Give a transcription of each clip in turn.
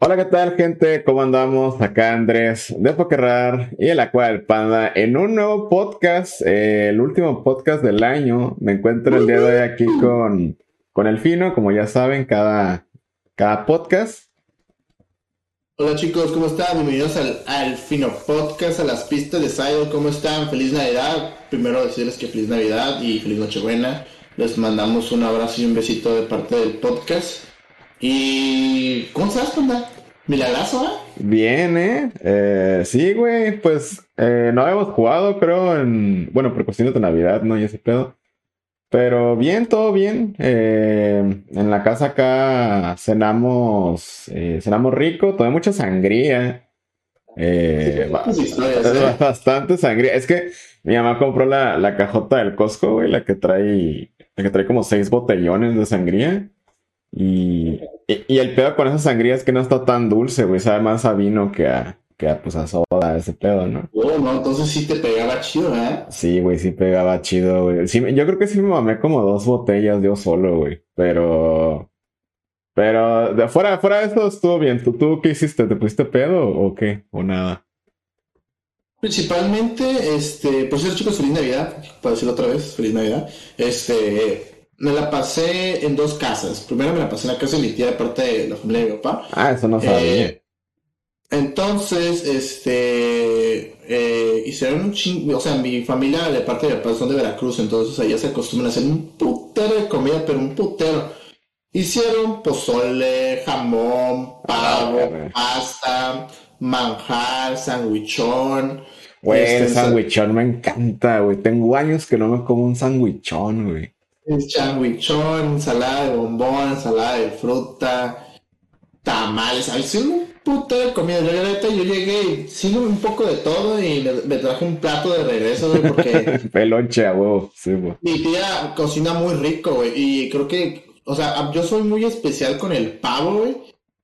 Hola, ¿qué tal, gente? ¿Cómo andamos? Acá Andrés de Pokerrar y el Aqua del Panda en un nuevo podcast, eh, el último podcast del año. Me encuentro el día de hoy aquí con, con el Fino, como ya saben, cada, cada podcast. Hola chicos, ¿cómo están? Bienvenidos al, al Fino Podcast, a las pistas de Sidle, ¿cómo están? Feliz Navidad. Primero decirles que feliz Navidad y feliz Nochebuena. Les mandamos un abrazo y un besito de parte del podcast. Y. ¿Cómo estás, panda? ¿Milagrazo, eh? Bien, ¿eh? eh sí, güey, pues eh, no habíamos jugado, creo, en. Bueno, por cuestiones de Navidad, ¿no? Y ese pedo. Pero bien, todo bien. Eh, en la casa acá cenamos, eh, cenamos rico, tomé mucha sangría. Eh, bastante sangría. Es que mi mamá compró la, la cajota del Costco, güey, la que trae, la que trae como seis botellones de sangría. Y, y, el pedo con esa sangría es que no está tan dulce, güey. Sabe más a vino que a, que a, pues, a soda, ese pedo, ¿no? Oh, no, entonces sí te pegaba chido, ¿eh? Sí, güey, sí pegaba chido, güey. Sí, yo creo que sí me mamé como dos botellas yo solo, güey. Pero. Pero de, fuera, fuera de eso estuvo bien. ¿Tú, ¿Tú qué hiciste? ¿Te pusiste pedo o qué? ¿O nada? Principalmente, este, por cierto, chicos, feliz Navidad. Para decirlo otra vez, feliz Navidad. Este, me la pasé en dos casas. Primero me la pasé en la casa de mi tía de parte de la familia de mi papá. Ah, eso no sabía. Eh, entonces, este, eh, hicieron un chingo, o sea, mi familia de parte de mi papá son de Veracruz, entonces allá se acostumbran a hacer un putero de comida, pero un putero. Hicieron pozole, jamón, pavo, ah, pasta, manjar, sandwichón. Güey, el este, sandwichón me encanta, güey. Tengo años que no me como un sandwichón, güey. Sandwichón, ensalada de bombón, ensalada de fruta, tamales, ¿sabes? un puto de comida. Yo, yo llegué y sigo un poco de todo y me, traje un plato de regreso, güey, porque... Pelonche a huevo, sí, güey. Mi tía cocina muy rico, güey, y creo que, o sea, yo soy muy especial con el pavo, güey,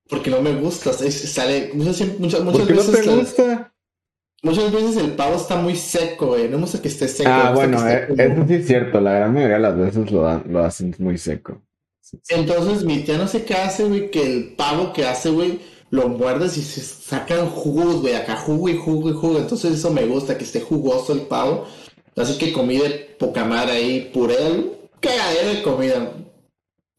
porque no me gusta, sale, muchas, muchas, muchas ¿Por qué veces... no te gusta? Muchas veces el pavo está muy seco, güey. No me gusta que esté seco. Ah, bueno, eh, eso sí es cierto. La gran mayoría de las veces lo, lo hacen muy seco. Entonces, mi tía no sé qué hace, güey, que el pavo que hace, güey, lo muerdes y se sacan jugos, güey, acá jugo y jugo y jugo. Entonces, eso me gusta, que esté jugoso el pavo. Así que comí de poca madre ahí, puré, cagadero de comida.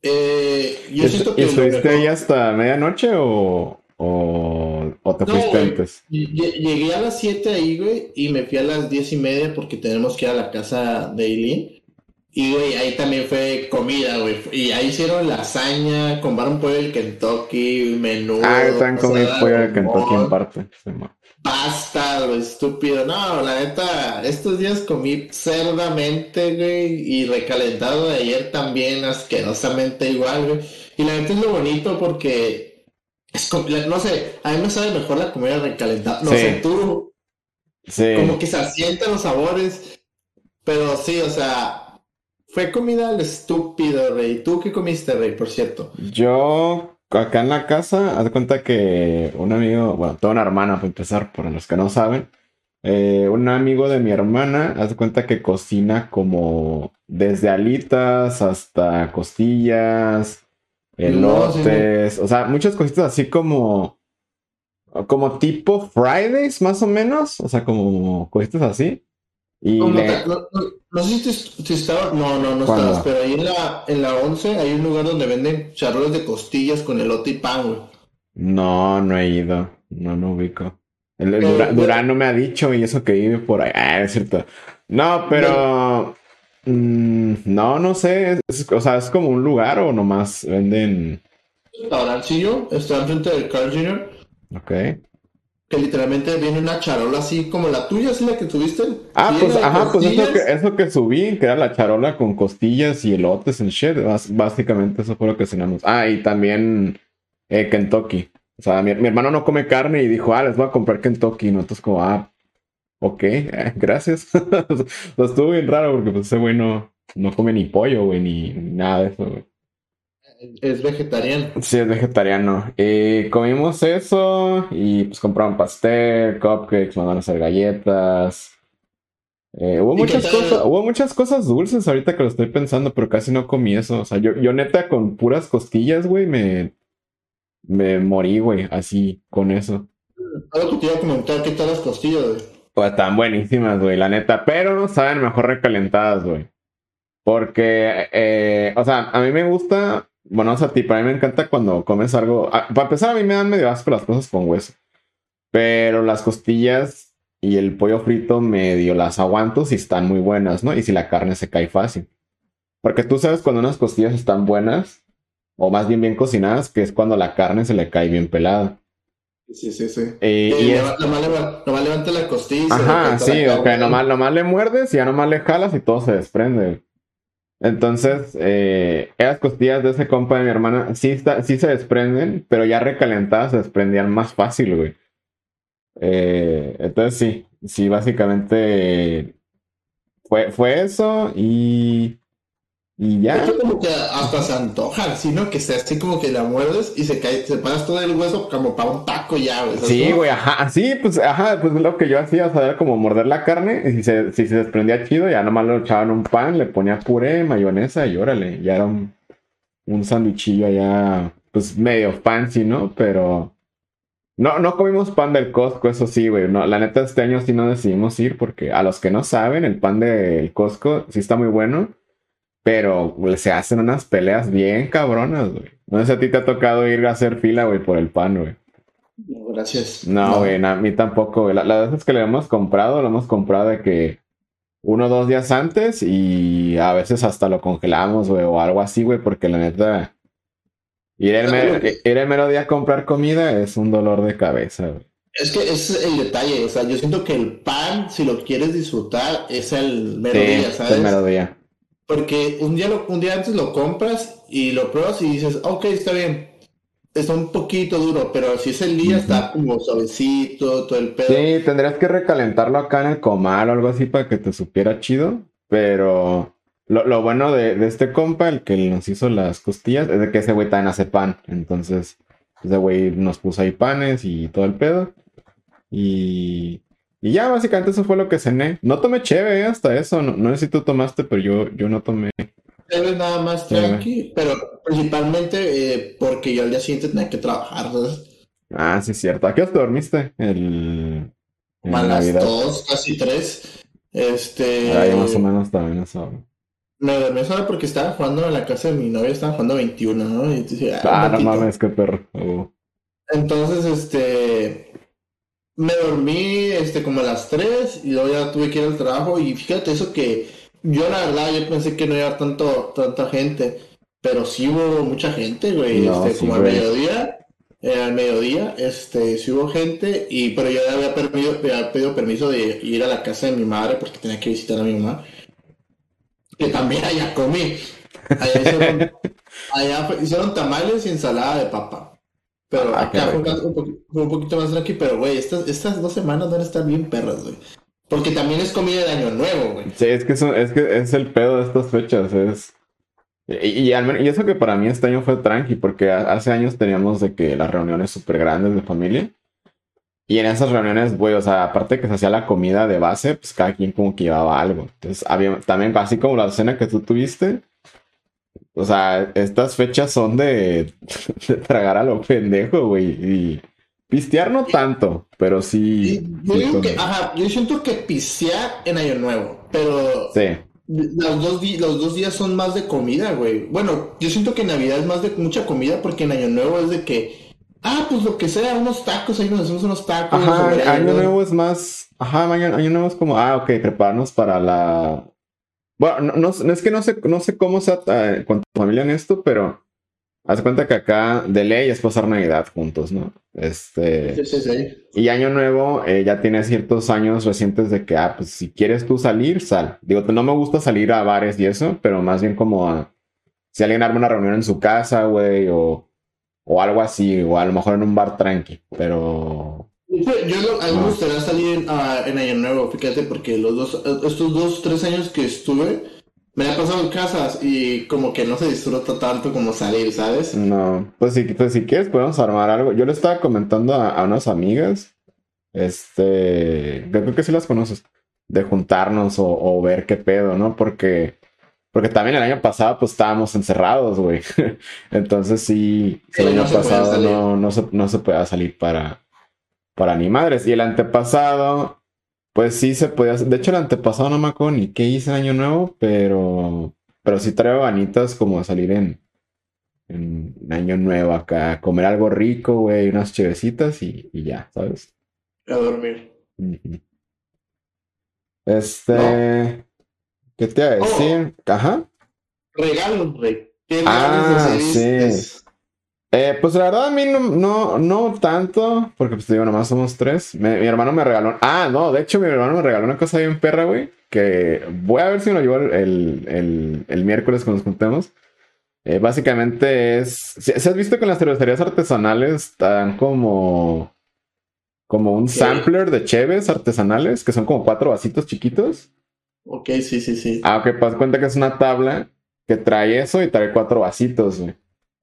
Eh, yo siento que. ¿Y estuviste ahí hasta medianoche o.? ¿O, te fuiste antes? Llegué a las 7 ahí, güey, y me fui a las 10 y media porque tenemos que ir a la casa de Eileen. Y, güey, ahí también fue comida, güey. Y ahí hicieron lasaña, compraron pollo del Kentucky, menú. Ah, están comiendo pollo del Kentucky en parte. Pasta, güey, estúpido. No, la neta, estos días comí cerdamente, güey, y recalentado de ayer también, asquerosamente igual, güey. Y la neta es lo bonito porque no sé, a mí me sabe mejor la comida recalentada. No sé, tú. Sí. Como que se asientan los sabores. Pero sí, o sea, fue comida al estúpido, Rey. ¿Tú qué comiste, Rey, por cierto? Yo, acá en la casa, haz de cuenta que un amigo, bueno, toda una hermana, para empezar, por los que no saben. Eh, un amigo de mi hermana, haz de cuenta que cocina como desde alitas hasta costillas, elotes, o sea, muchas cositas así como como tipo Fridays más o menos, o sea, como cositas así. Y no, sé si estaba, no, no, no estabas, pero ahí en la, en la 11 hay un lugar donde venden charroles de costillas con elote y pan, güey. No, no he ido, no, no ubico. El, Durán, no me ha dicho y eso que vive por ahí, ah, es cierto. No, pero... Mm, no, no sé. o sea, ¿es como un lugar o nomás venden? Restaurancillo, está enfrente del Carl Jr. Ok. Que literalmente viene una charola así como la tuya, así la que tuviste. Ah, pues, ajá, pues eso que, eso que subí, que era la charola con costillas y elotes en shit. Básicamente eso fue lo que cenamos. Ah, y también eh, Kentucky. O sea, mi, mi, hermano no come carne y dijo, ah, les voy a comprar Kentucky. Y nosotros como, ah, ok, eh, gracias. estuvo bien raro porque pues ese güey no, come ni pollo, güey, ni, nada de eso, güey. Es vegetariano. Sí, es vegetariano. Y comimos eso y pues compraron pastel, cupcakes, mandaron a hacer galletas. Eh, hubo muchas cosas, hubo muchas cosas dulces ahorita que lo estoy pensando, pero casi no comí eso. O sea, yo, yo neta con puras costillas, güey, me, me morí, güey, así con eso. Algo que te iba a comentar, ¿qué tal las costillas, güey? Pues están buenísimas, güey, la neta, pero saben mejor recalentadas, güey. Porque, eh, o sea, a mí me gusta, bueno, o sea, tipo, a mí me encanta cuando comes algo. ah, para empezar, a mí me dan medio asco las cosas con hueso. Pero las costillas y el pollo frito medio las aguanto si están muy buenas, ¿no? Y si la carne se cae fácil. Porque tú sabes cuando unas costillas están buenas, o más bien bien cocinadas, que es cuando la carne se le cae bien pelada. Sí, sí, sí. Eh, Eh, y es- nomás, nomás nomás levanta la costilla. y se Ajá, sí, ok, nomás, nomás le muerdes y ya nomás le jalas y todo se desprende. Entonces, eh, esas costillas de ese compa de mi hermana sí, está, sí se desprenden, pero ya recalentadas se desprendían más fácil, güey. Eh, entonces sí, sí, básicamente fue, fue eso y, y ya. hecho, como que hasta se antoja, sino que sea así como que la muerdes y se cae, se paras todo el hueso como para un taco ya, güey. ¿sabes Sí, güey, ajá, sí, pues, ajá, pues es lo que yo hacía, o sea, era como morder la carne, y si se, si se desprendía chido, ya nomás lo echaba en un pan, le ponía puré, mayonesa y órale, ya era un, un sandwichillo allá, pues medio fancy, ¿no? Pero no, no comimos pan del Costco, eso sí, güey, no, la neta este año sí no decidimos ir, porque a los que no saben, el pan del Costco sí está muy bueno, pero se hacen unas peleas bien cabronas, güey. No sé si a ti te ha tocado ir a hacer fila, güey, por el pan, güey. No, gracias. No, güey, a mí tampoco, güey. La- Las veces que lo hemos comprado, lo hemos comprado de que uno o dos días antes y a veces hasta lo congelamos, güey, o algo así, güey, porque la neta, ir el, mero, ir el mero día a comprar comida es un dolor de cabeza, güey. Es que ese es el detalle, o sea, yo siento que el pan, si lo quieres disfrutar, es el mero Sí, día, es ¿sabes? el mero día. Porque un día, lo- un día antes lo compras y lo pruebas y dices, ok, está bien. Está un poquito duro, pero si es el día, está como suavecito, todo el pedo. Sí, tendrías que recalentarlo acá en el comal o algo así para que te supiera chido, pero lo, lo bueno de, de este compa, el que nos hizo las costillas, es de que ese güey también hace pan, entonces ese güey nos puso ahí panes y todo el pedo, y, y ya básicamente eso fue lo que cené. No tomé cheve eh, hasta eso, no, no sé si tú tomaste, pero yo, yo no tomé. Eres nada más tranqui, pero principalmente eh, porque yo al día siguiente tenía que trabajar, ¿sabes? Ah, sí, es cierto. ¿A qué hora te dormiste? El... a las dos, casi tres. Este. Ah, más o menos también eso. Me dormí solo porque estaba jugando en la casa de mi novia, estaba jugando 21, ¿no? Y dije, Ah, un no mames, qué perro. Oh. Entonces, este, me dormí, este, como a las 3 y luego ya tuve que ir al trabajo y fíjate eso que yo la verdad, yo pensé que no iba tanta, tanta gente, pero sí hubo mucha gente, güey, No, este, sí, como al mediodía, eh, al mediodía, este, sí hubo gente y, pero yo había pedido, había pedido permiso de ir a la casa de mi madre porque tenía que visitar a mi mamá, que también allá comí, allá hicieron, allá hicieron tamales y ensalada de papa. Pero Ah, acá fue, un, poqu- fue un poquito más tranqui, pero güey, estas, estas dos semanas van a estar bien perras, güey. Porque también es comida de año nuevo, güey. Sí, es que, eso, es que es el pedo de estas fechas, es... Y, y, al men- y eso que para mí este año fue tranqui, porque ha- hace años teníamos de que las reuniones súper grandes de familia. Y en esas reuniones, güey, o sea, aparte que se hacía la comida de base, pues cada quien como que llevaba algo. Entonces, había también, así como la cena que tú tuviste, o sea, estas fechas son de, de tragar a lo pendejo, güey. Y pistear no tanto, pero sí... Yo sí digo que, ajá, yo siento que pisear en año nuevo, pero Sí. los dos, di- los dos días son más de comida, güey. Bueno, yo siento que Navidad es más de mucha comida porque en año nuevo es de que, ah, pues lo que sea, unos tacos, ahí nos hacemos unos tacos. Ajá, año nuevo es más. Ajá, año, año nuevo es como, ah, ok, prepararnos para la. Bueno, no, no, es que no sé, no sé cómo sea eh, con tu familia en esto, pero haz cuenta que acá de ley es pasar Navidad juntos, ¿no? Este. Sí, sí, sí. Y año nuevo eh, ya tiene ciertos años recientes de que, ah, pues si quieres tú salir, sal. Digo, no me gusta salir a bares y eso, pero más bien como a. Si alguien arma una reunión en su casa, güey, o, o algo así, o a lo mejor en un bar tranqui, pero. Yo, yo lo- a mí me Ah. gustaría salir en, ah, en Año Nuevo, fíjate, porque los dos, estos dos, tres años que estuve, me la he pasado en casas y como que no se disfruta tanto como salir, ¿sabes? No, pues si, pues si quieres podemos armar algo. Yo le estaba comentando a, a unas amigas, este, creo que sí las conoces, de juntarnos o, o ver qué pedo, ¿no? Porque, Porque también el año pasado, pues estábamos encerrados, güey. Entonces sí, Sí, el año no pasado no, no, se, no se podía salir para, para ni madres. Y el antepasado, pues sí se podía. hacer- De hecho, el antepasado no me acuerdo ni qué hice en Año Nuevo, pero, pero sí traía ganitas como de salir en, en Año Nuevo acá, comer algo rico, güey, unas chevecitas y, y ya, ¿sabes? A dormir. Este. ¿Qué te iba a decir? Ajá. Regalos, güey. ¿Qué Ah, sí. Eh, pues la verdad a mí no, no, no tanto, porque pues digo, nomás somos tres. Me- mi hermano me regaló... Ah, no, de hecho mi hermano me regaló una cosa bien perra, güey, que voy a ver si me lo llevo el, el, el- miércoles cuando nos juntemos. Eh, básicamente es... Si has visto que en las cervecerías artesanales están como... Como un sampler de cheves artesanales, que son como cuatro vasitos chiquitos. Ok, sí, sí, sí. Ah, ok, pues cuenta que es una tabla que trae eso y trae cuatro vasitos, güey.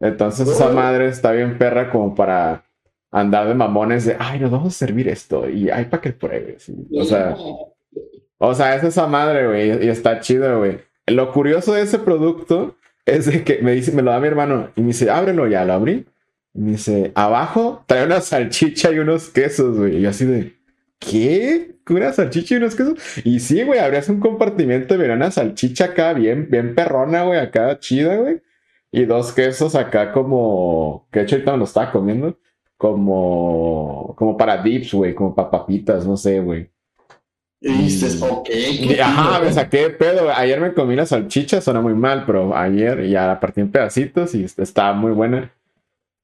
Entonces esa madre está bien perra como para andar de mamones de, ay, nos vamos a servir esto y ay, para que pruebes. O sea, o sea, es esa madre, güey, y está chido, güey. Lo curioso de ese producto es de que me dice, me lo da mi hermano y me dice, ábrelo ya, lo abrí. Y me dice, abajo trae una salchicha y unos quesos, güey. Y yo así de, ¿qué? ¿Una salchicha y unos quesos? Y sí, güey, abrías un compartimento y venía una salchicha acá bien, bien perrona, güey, acá chida, güey. Y dos quesos acá como, que de hecho ahorita me lo estaba comiendo, como, como para dips, güey, como para papitas, no sé, güey. Y dices, ok. Y- Ajá, me saqué de pedo. Ayer me comí la salchicha, suena muy mal, pero ayer ya la partí en pedacitos y est- estaba muy buena.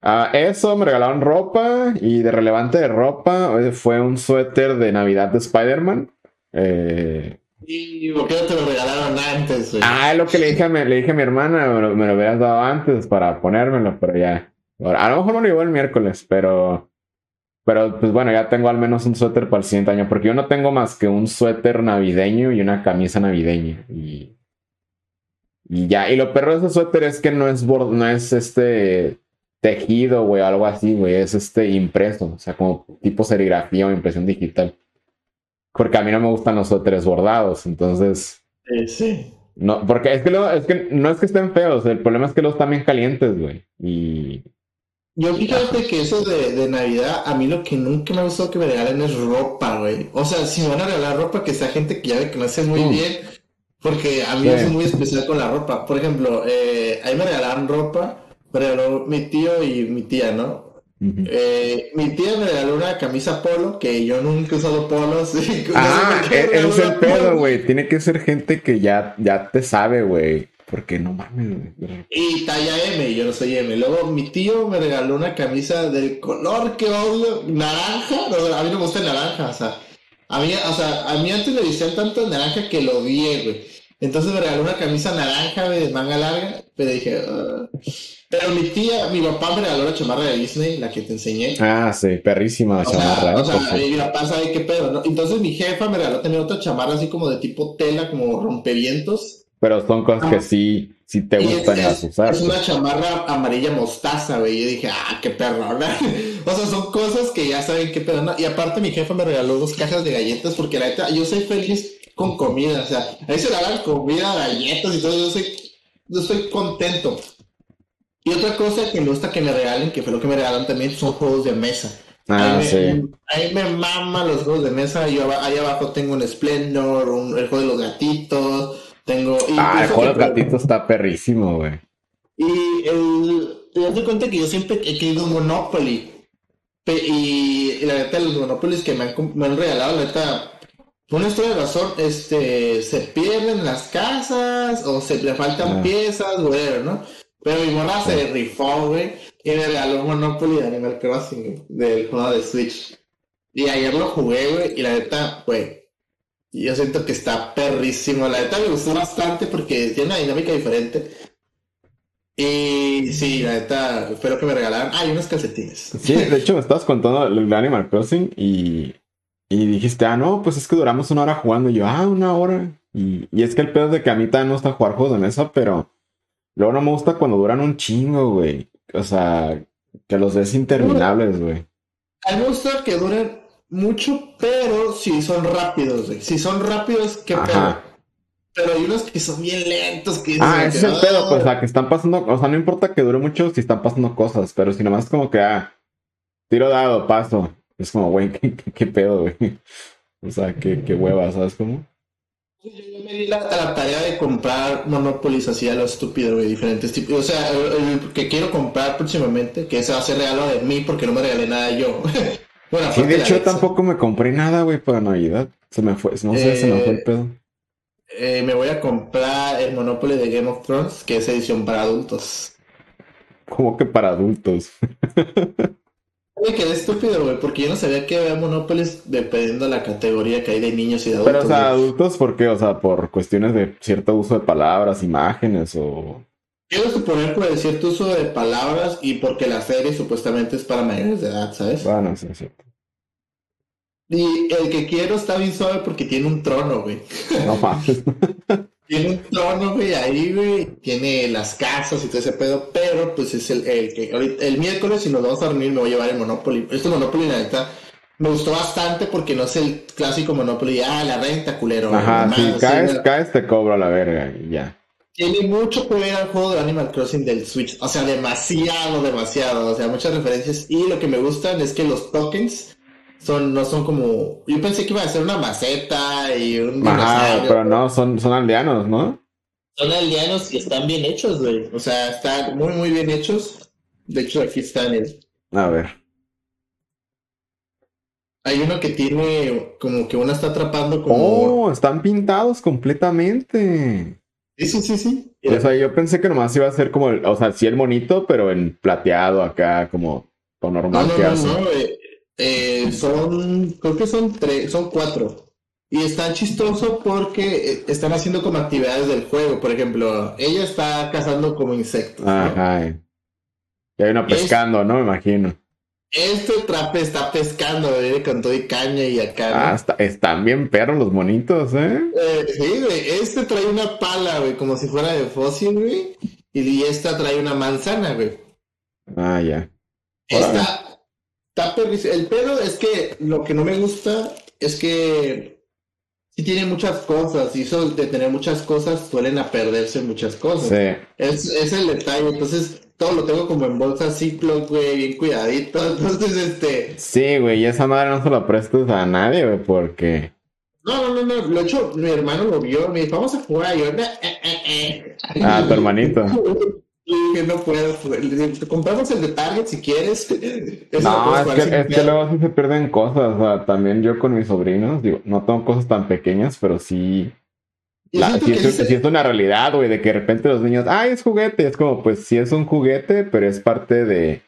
Ah, eso, me regalaron ropa y de relevante de ropa eh, fue un suéter de Navidad de Spider-Man. Eh, ¿Y por qué no te lo regalaron antes, güey? ah, es lo que le dije a mi, le dije a mi hermana, me lo, me lo hubieras dado antes para ponérmelo, pero ya. A lo mejor me lo llevo el miércoles, pero... Pero pues bueno, ya tengo al menos un suéter para el siguiente año, porque yo no tengo más que un suéter navideño y una camisa navideña. Y, y ya, y lo perro de ese suéter es que no es no es este tejido, güey, algo así, güey, es este impreso, o sea, como tipo serigrafía o impresión digital. Porque a mí no me gustan los suéteres bordados, entonces, Sí, sí. no, porque es que, luego- es que no es que estén feos, el problema es que los están bien calientes, güey. Y Yo fíjate que eso de, de Navidad, a mí lo que nunca me ha gustado que me regalen es ropa, güey. O sea, si me van a regalar ropa, que sea gente que ya ve que no hace muy Mm. bien, porque a mí yo soy muy especial con la ropa. Por ejemplo, eh, ahí me regalaron ropa, me regaló mi tío y mi tía, ¿no? Eh, mi tía me regaló una camisa polo, que yo nunca he usado polos. no sé Ah, e- regaló ese es el pedo, güey. Tiene que ser gente que ya, ya te sabe, güey. Porque no mames, güey. Y talla M, yo no soy M. Luego mi tío me regaló una camisa del color que odio, naranja. No, a mí no me gusta el naranja, o sea. A mí, o sea, a mí antes me decían tanto el naranja que lo odié, güey. Entonces me regaló una camisa naranja, güey, de manga larga. Pero dije, "Ah". Pero mi tía, mi papá me regaló la chamarra de Disney, la que te enseñé. Ah, sí, perrísima la chamarra, sea, o sea, cierto. mi papá sabe qué pedo, ¿no? Entonces mi jefa me regaló también otra chamarra así como de tipo tela, como rompevientos. Pero son cosas que sí, sí te gustan las usar. es pues. una chamarra amarilla mostaza, güey. Y yo dije, ah, qué perrona. o sea, son cosas que ya saben qué pedo. ¿no? Y aparte, mi jefa me regaló dos cajas de galletas porque la neta, yo soy feliz con comida. O sea, a mí se regalan comida, galletas y todo. Yo soy, yo estoy contento. Y otra cosa que me gusta que me regalen, que fue lo que me regalan también, son juegos de mesa. Ah, Ahí me, sí. ahí me mama los juegos de mesa. Yo ahí abajo tengo un Splendor, un, el juego de los gatitos. Tengo. Ah, el juego de los gatitos está perrísimo, güey. y el, te das cuenta que yo siempre he querido un Monopoly. Y, y la neta, los Monopolies que me han, me han regalado, la neta, por una historia de razón, este, se pierden las casas o se le faltan Ah. piezas, whatever, ¿no? Pero mi morra se rifó, güey, y me regaló Monopoly de Animal Crossing, güey, del juego de Switch. Y ayer lo jugué, güey, y la neta, güey, yo siento que está perrísimo. La neta me gustó bastante porque tiene una dinámica diferente. Y sí, la neta, espero que me regalaran. Ah, y unos calcetines. Sí, de hecho me estabas contando el Animal Crossing y, y dijiste, ah, no, pues es que duramos una hora jugando. Y yo, ah, una hora. Y, y es que el pedo es de que a mí también me gusta jugar juegos de mesa, pero luego no me gusta cuando duran un chingo, güey. O sea, que los ves interminables, güey. A mí me gusta que duren mucho, pero si son rápidos, güey. Si son rápidos, qué pedo. Pero hay unos que son bien lentos. Que ah, ese es el pedo, pues, o ah". sea, que están pasando, o sea, no importa que dure mucho si están pasando cosas, pero si nomás como que, ah, tiro dado, paso. Es como, güey, ¿qué, qué, qué pedo, güey? O sea, qué, qué hueva, ¿sabes cómo? Yo me di la, la tarea de comprar Monopolis así a lo estúpido, güey, diferentes tipos. O sea, el, el que quiero comprar próximamente, que ese va a ser regalo de mí porque no me regalé nada yo. bueno, Sí, de hecho, Alexa. tampoco me compré nada, güey, para Navidad. Se me fue, no sé, se me fue el Eh, pedo. Eh, me voy a comprar el Monopoly de Game of Thrones, que es edición para adultos. Como que para adultos. Me quedé estúpido, güey, porque yo no sabía que había Monopolies dependiendo de la categoría que hay de niños y de adultos. Pero, o sea, adultos, ¿por qué? O sea, por cuestiones de cierto uso de palabras, imágenes o... Quiero suponer por el cierto uso de palabras y porque la serie supuestamente es para mayores de edad, ¿sabes? Bueno, sí, sí. Y el que quiero está bien suave porque tiene un trono, güey. No mames. Tiene un trono, güey, ahí, güey. Tiene las casas y todo ese pedo, pero pues es el, el que ahorita, el miércoles, si nos vamos a reunir, me voy a llevar el Monopoly. Este Monopoly, la neta, me gustó bastante porque no es el clásico Monopoly, ah, la renta, culero. Ajá, si así, caes, caes, te cobro a la verga y ya. Tiene mucho que ver al juego de Animal Crossing del Switch. O sea, demasiado, demasiado. O sea, muchas referencias. Y lo que me gustan es que los tokens son, no son como. Yo pensé que iba a ser una maceta y un Ajá, pero no, son, son aldeanos, ¿no? Son aldeanos y están bien hechos, güey. O sea, están muy, muy bien hechos. De hecho, aquí están. el- A ver. Hay uno que tiene como que uno está atrapando como. Oh, están pintados completamente. Sí, sí, sí, sí. O sea, yo pensé que nomás iba a ser como, el- o sea, sí el monito, pero en plateado acá, como No, normal no, que no, hace. no, eh, eh, son, creo que son tres, son cuatro. Y está chistoso porque eh, están haciendo como actividades del juego. Por ejemplo, ella está cazando como insectos. ¿no? Ajá. Y hay uno Es- pescando, ¿no? Me imagino. Este trape está pescando, viene con todo y caña y acá. ¿no? Ah, está- están bien perros los monitos, ¿eh? Eh, sí, güey. Este trae una pala, güey, como si fuera de fósil, güey. Y esta trae una manzana, güey. Ah, ya. Órale. Está. El pedo es que lo que no me gusta es que sí tiene muchas cosas y eso de tener muchas cosas suelen a perderse muchas cosas. Sí. Es, es el detalle. Entonces todo lo tengo como en bolsa Ziploc, güey, bien cuidadito. Entonces, este... Sí, güey, y esa madre no se la prestes a nadie, güey, porque... No, no, no, no. Lo hecho, mi hermano lo vio. Me dijo, vamos a jugar. Y yo, "No, eh, eh, eh". Ah, tu hermanito. Dije, no puedo. jugar". Le dije, compramos el de Target si quieres. No, es que, es que luego sí se pierden cosas, o sea, también yo con mis sobrinos, digo, no tengo cosas tan pequeñas, pero sí... La, es, sí es una realidad, güey, de que de repente los niños, ay, es juguete, es como, pues sí es un juguete, pero es parte de,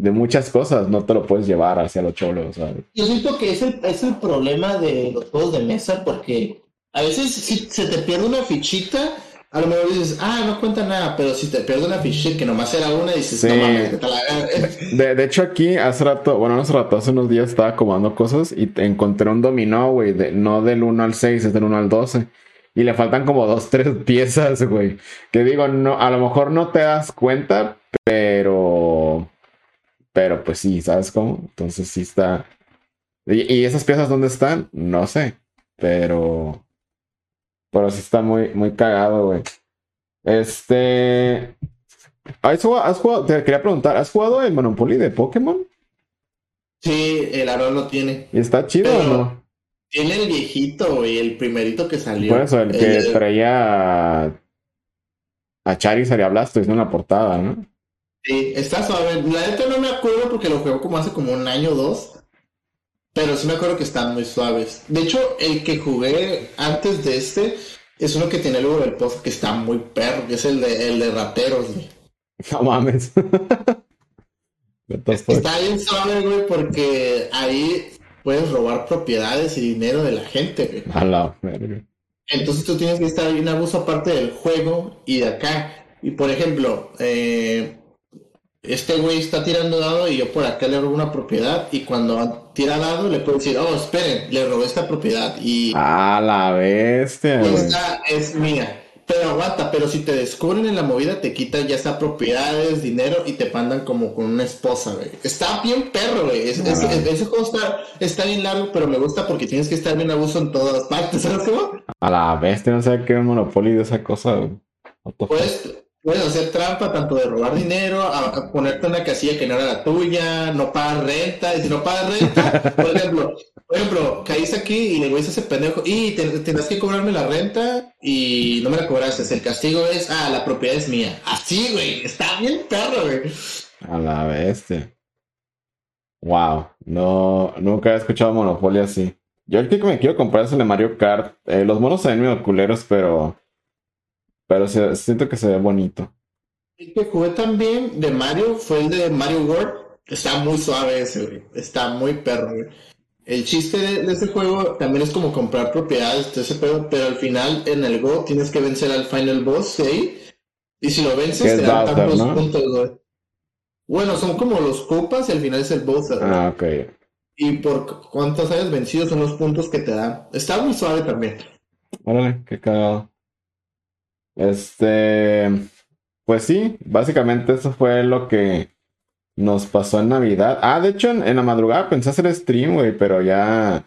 de muchas cosas, no te lo puedes llevar hacia los cholos, ¿sabes? Yo siento que es el, es el problema de los juegos de mesa porque a veces si se te pierde una fichita, a lo mejor dices, ah, no cuenta nada, pero si te pierde una fichita que nomás era una, dices, Sí. no mames, a la verga". De, de hecho, aquí hace rato, bueno, no hace rato, hace unos días estaba acomodando cosas y te encontré un dominó, güey, de, no del 1 al 6, es del 1 al 12. Y le faltan como dos, tres piezas, güey. Que digo, no, a lo mejor no te das cuenta, pero. Pero pues sí, ¿sabes cómo? Entonces sí está. ¿Y, y esas piezas dónde están? No sé. Pero. Pero sí está muy, muy cagado, güey. Este. ¿Has jugado, has jugado- te quería preguntar, ¿has jugado el Monopoly de Pokémon? Sí, el Aaron lo tiene. ¿Y está chido Pero- o no? Tiene el viejito, güey, el primerito que salió. Por eso, el que El- traía a, a Charizard y a Blastoise en la portada, ¿no? Sí, está suave. La neta no me acuerdo porque lo juego como hace como un año o dos. Pero sí me acuerdo que están muy suaves. De hecho, el que jugué antes de este es uno que tiene luego del post que está muy perro, que es el de, el de rateros, güey. No mames. Está bien suave, güey, porque ahí puedes robar propiedades y dinero de la gente, güey. A la verga. Entonces tú tienes que estar bien abuso aparte del juego y de acá. Y por ejemplo, eh, este güey está tirando dado y yo por acá le robo una propiedad y cuando tira dado le puedo decir, oh, esperen, le robé esta propiedad y A la bestia, esta es mía. Pero aguanta, pero si te descubren en la movida, te quitan ya sea propiedades, dinero y te mandan como con una esposa, güey. Está bien perro, güey. Es- es- Ah. ese juego está, está bien largo, pero me gusta porque tienes que estar bien abuso en todas partes, ¿sabes cómo? A la bestia, no sé qué monopolio de esa cosa, güey. Fuck? Puedes, hacer trampa tanto de robar dinero, a, a ponerte una casilla que no era la tuya, no pagar renta, y si no pagas renta, por ejemplo, por ejemplo, caíste aquí y le dices a ese pendejo, y te- tendrás que cobrarme la renta y no me la cobraste, el castigo es, ah, la propiedad es mía. Así, güey, está bien perro, güey. A la bestia. Wow, no, nunca he escuchado Monopoly así. Yo el que me quiero comprar es el de Mario Kart. Eh, los monos se ven medio culeros, pero. Pero se- siento que se ve bonito. El que jugué también de Mario fue el de Mario World. Está muy suave ese, güey. Está muy perro, güey. El chiste de, de ese juego también es como comprar propiedades, todo ese pedo, pero al final en el Go tienes que vencer al final boss de ahí. Y si lo vences, te dan tantos ¿no? puntos, güey. Bueno, son como los copas y al final es el güey. Ah, ok. Y por cu- cuántos hayas vencido son los puntos que te dan. Está muy suave también. Órale, qué cagado. Este. Pues sí, básicamente eso fue lo que nos pasó en Navidad. Ah, de hecho, en, en la madrugada pensé hacer stream, güey, pero ya.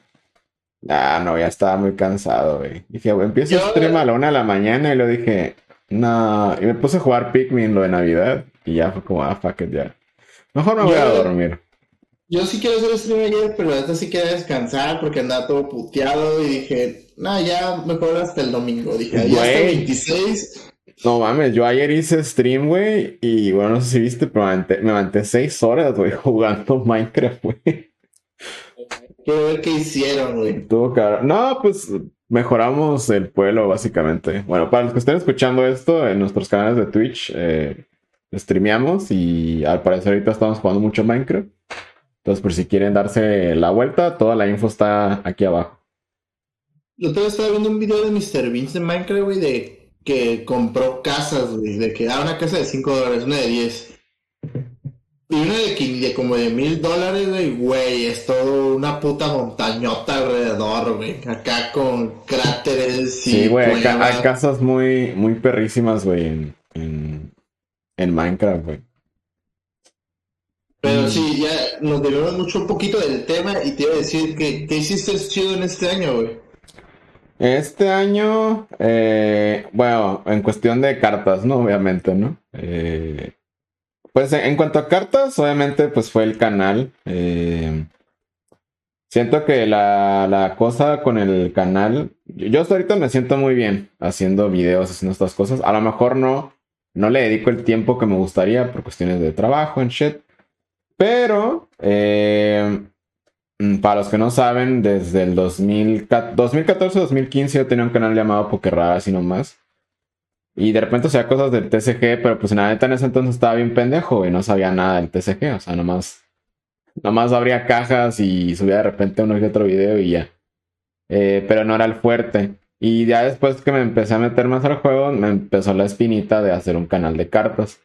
Ah, no, ya estaba muy cansado, güey. Dije, empiezo Yo- stream a la una de la mañana y lo dije, no. Y me puse a jugar Pikmin, lo de Navidad, y ya fue como, ah, fuck it, ya. Mejor me voy a dormir. Yo sí quiero hacer stream ayer, pero ahorita sí quería descansar porque andaba todo puteado y dije, nah, ya mejor hasta el domingo. Dije, ya hasta Güey. 26. No mames, yo ayer hice stream, güey, y bueno, no sé si viste, pero me aventé seis horas, güey, jugando Minecraft, güey. Quiero ver qué hicieron, güey. Cabrón. No, pues mejoramos el pueblo, básicamente. Bueno, para los que estén escuchando esto, en nuestros canales de Twitch, eh, streameamos y al parecer ahorita estamos jugando mucho Minecraft. Entonces, por si quieren darse la vuelta, toda la info está aquí abajo. Yo todavía estaba viendo un video de Mr. Beast de Minecraft, güey, de que compró casas, güey, de que da una casa de 5 dólares, una de 10. Y una de, como de mil dólares, güey, güey, es todo una puta montañota alrededor, güey. Acá con cráteres y Sí, güey, ca- hay casas muy, muy perrísimas, güey, en, en, en Minecraft, güey. Pero sí, ya nos debemos mucho un poquito del tema y te iba a decir que ¿qué hiciste chido en este año, güey? Este año, eh, bueno, en cuestión de cartas, ¿no? Obviamente, ¿no? Eh, pues en, cuanto a cartas, obviamente, pues fue el canal. Eh, siento que la, la cosa con el canal, yo, yo hasta ahorita me siento muy bien haciendo videos, haciendo estas cosas. A lo mejor no, no le dedico el tiempo que me gustaría por cuestiones de trabajo, en shit. Pero, eh, Mm, Para los que no saben, desde el 2014-2015 yo tenía un canal llamado Pokerrara, así nomás. Y de repente hacía cosas del TCG, pero pues la neta en ese entonces estaba bien pendejo y no sabía nada del TCG. O sea, nomás, nomás abría cajas y subía de repente uno y otro video y ya. Eh, pero no era el fuerte. Y ya después que me empecé a meter más al juego, me empezó la espinita de hacer un canal de cartas.